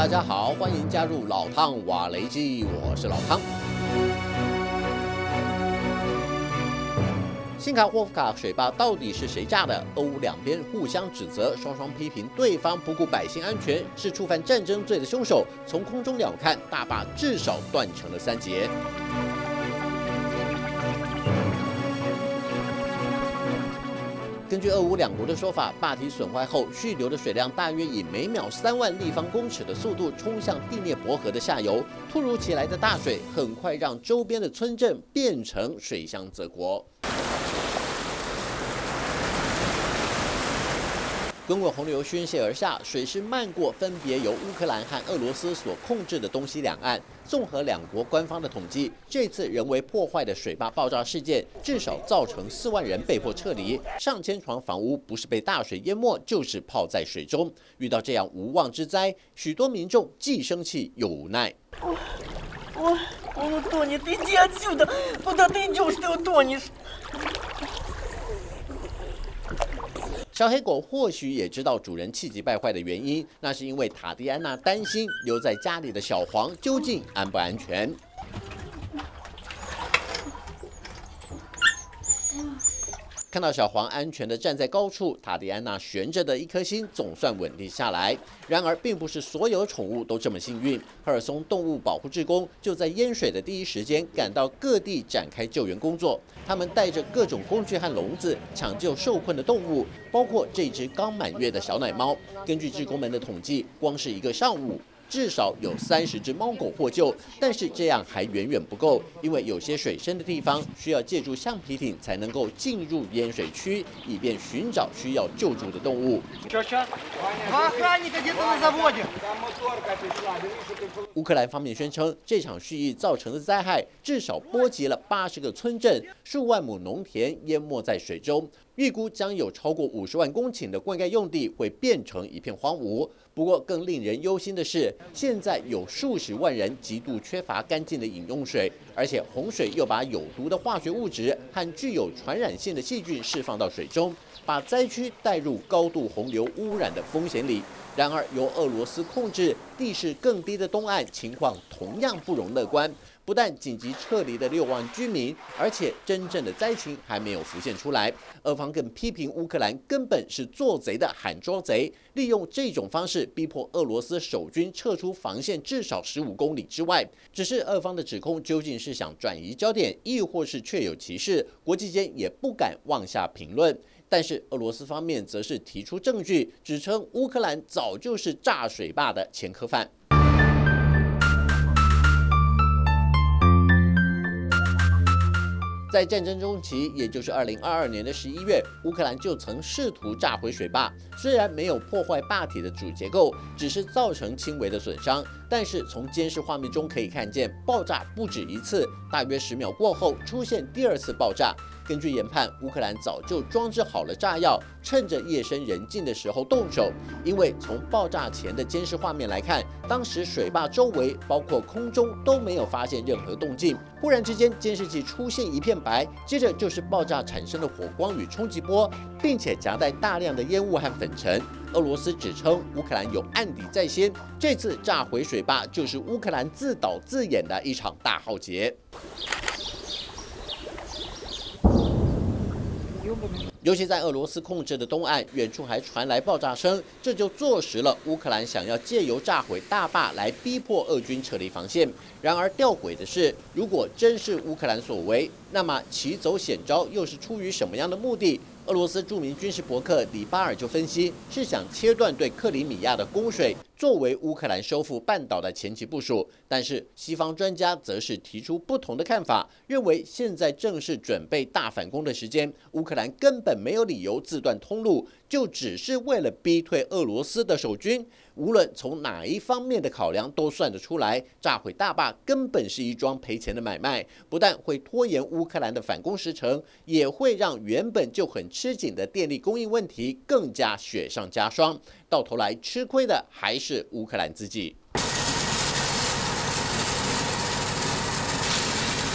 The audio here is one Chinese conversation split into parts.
大家好，欢迎加入老汤瓦雷基，我是老汤。新卡霍夫卡水坝到底是谁炸的？俄乌两边互相指责，双双批评对方不顾百姓安全，是触犯战争罪的凶手。从空中鸟瞰，大坝至少断成了三截。根据俄乌两国的说法，坝体损坏后，蓄流的水量大约以每秒三万立方公尺的速度冲向第聂伯河的下游。突如其来的大水，很快让周边的村镇变成水乡泽国。滚滚洪流宣泄而下，水势漫过分别由乌克兰和俄罗斯所控制的东西两岸。综合两国官方的统计，这次人为破坏的水坝爆炸事件，至少造成四万人被迫撤离，上千幢房屋不是被大水淹没，就是泡在水中。遇到这样无妄之灾，许多民众既生气又无奈。我我我多你弟弟啊，救的，我的弟就是要多你。小黑狗或许也知道主人气急败坏的原因，那是因为塔蒂安娜担心留在家里的小黄究竟安不安全。看到小黄安全的站在高处，塔迪安娜悬着的一颗心总算稳定下来。然而，并不是所有宠物都这么幸运。赫尔松动物保护志工就在淹水的第一时间赶到各地展开救援工作。他们带着各种工具和笼子，抢救受困的动物，包括这只刚满月的小奶猫。根据志工们的统计，光是一个上午。至少有三十只猫狗获救，但是这样还远远不够，因为有些水深的地方需要借助橡皮艇才能够进入淹水区，以便寻找需要救助的动物。乌克兰方面宣称，这场蓄意造成的灾害至少波及了八十个村镇，数万亩农田淹没在水中。预估将有超过五十万公顷的灌溉用地会变成一片荒芜。不过，更令人忧心的是，现在有数十万人极度缺乏干净的饮用水，而且洪水又把有毒的化学物质和具有传染性的细菌释放到水中，把灾区带入高度洪流污染的风险里。然而，由俄罗斯控制、地势更低的东岸情况同样不容乐观。不但紧急撤离的六万居民，而且真正的灾情还没有浮现出来。俄方更批评乌克兰根本是做贼的喊捉贼，利用这种方式逼迫俄罗斯守军撤出防线至少十五公里之外。只是俄方的指控究竟是想转移焦点，亦或是确有其事？国际间也不敢妄下评论。但是俄罗斯方面则是提出证据，指称乌克兰早就是炸水坝的前科犯。在战争中期，也就是二零二二年的十一月，乌克兰就曾试图炸毁水坝，虽然没有破坏坝体的主结构，只是造成轻微的损伤。但是从监视画面中可以看见，爆炸不止一次，大约十秒过后出现第二次爆炸。根据研判，乌克兰早就装置好了炸药，趁着夜深人静的时候动手。因为从爆炸前的监视画面来看，当时水坝周围，包括空中都没有发现任何动静。忽然之间，监视器出现一片白，接着就是爆炸产生的火光与冲击波，并且夹带大量的烟雾和粉尘。俄罗斯指称乌克兰有案底在先，这次炸毁水坝就是乌克兰自导自演的一场大浩劫。尤其在俄罗斯控制的东岸，远处还传来爆炸声，这就坐实了乌克兰想要借由炸毁大坝来逼迫俄军撤离防线。然而吊诡的是，如果真是乌克兰所为，那么其走险招又是出于什么样的目的？俄罗斯著名军事博客里巴尔就分析，是想切断对克里米亚的供水，作为乌克兰收复半岛的前期部署。但是西方专家则是提出不同的看法，认为现在正是准备大反攻的时间，乌克兰根本没有理由自断通路，就只是为了逼退俄罗斯的守军。无论从哪一方面的考量，都算得出来，炸毁大坝根本是一桩赔钱的买卖，不但会拖延乌克兰的反攻时程，也会让原本就很吃紧的电力供应问题更加雪上加霜。到头来吃亏的还是是乌克兰自己。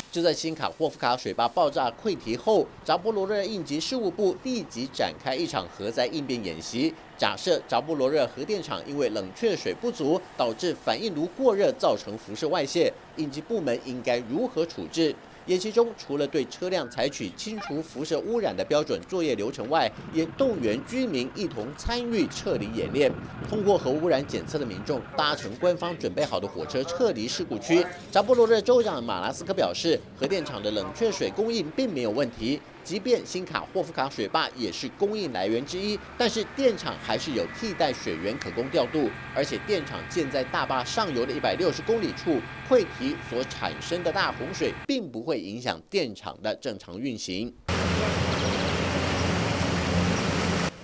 就在新卡霍夫卡水坝爆炸溃堤后，扎波罗热应急事务部立即展开一场核灾应变演习。假设扎波罗热核电厂因为冷却水不足，导致反应炉过热，造成辐射外泄，应急部门应该如何处置？演习中，除了对车辆采取清除辐射污染的标准作业流程外，也动员居民一同参与撤离演练。通过核污染检测的民众搭乘官方准备好的火车撤离事故区。扎波罗热州长马拉斯科表示，核电厂的冷却水供应并没有问题。即便新卡霍夫卡水坝也是供应来源之一，但是电厂还是有替代水源可供调度，而且电厂建在大坝上游的一百六十公里处，溃堤所产生的大洪水并不会影响电厂的正常运行。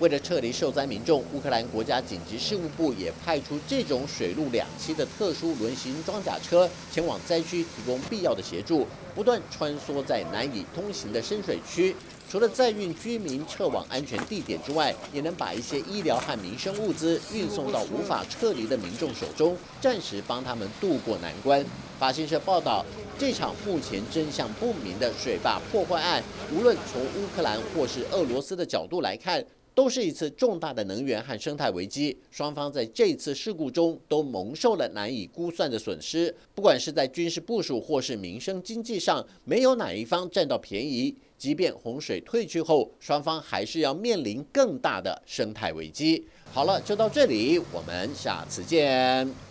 为了撤离受灾民众，乌克兰国家紧急事务部也派出这种水陆两栖的特殊轮型装甲车前往灾区提供必要的协助，不断穿梭在难以通行的深水区。除了载运居民撤往安全地点之外，也能把一些医疗和民生物资运送到无法撤离的民众手中，暂时帮他们渡过难关。法新社报道，这场目前真相不明的水坝破坏案，无论从乌克兰或是俄罗斯的角度来看。都是一次重大的能源和生态危机，双方在这次事故中都蒙受了难以估算的损失。不管是在军事部署或是民生经济上，没有哪一方占到便宜。即便洪水退去后，双方还是要面临更大的生态危机。好了，就到这里，我们下次见。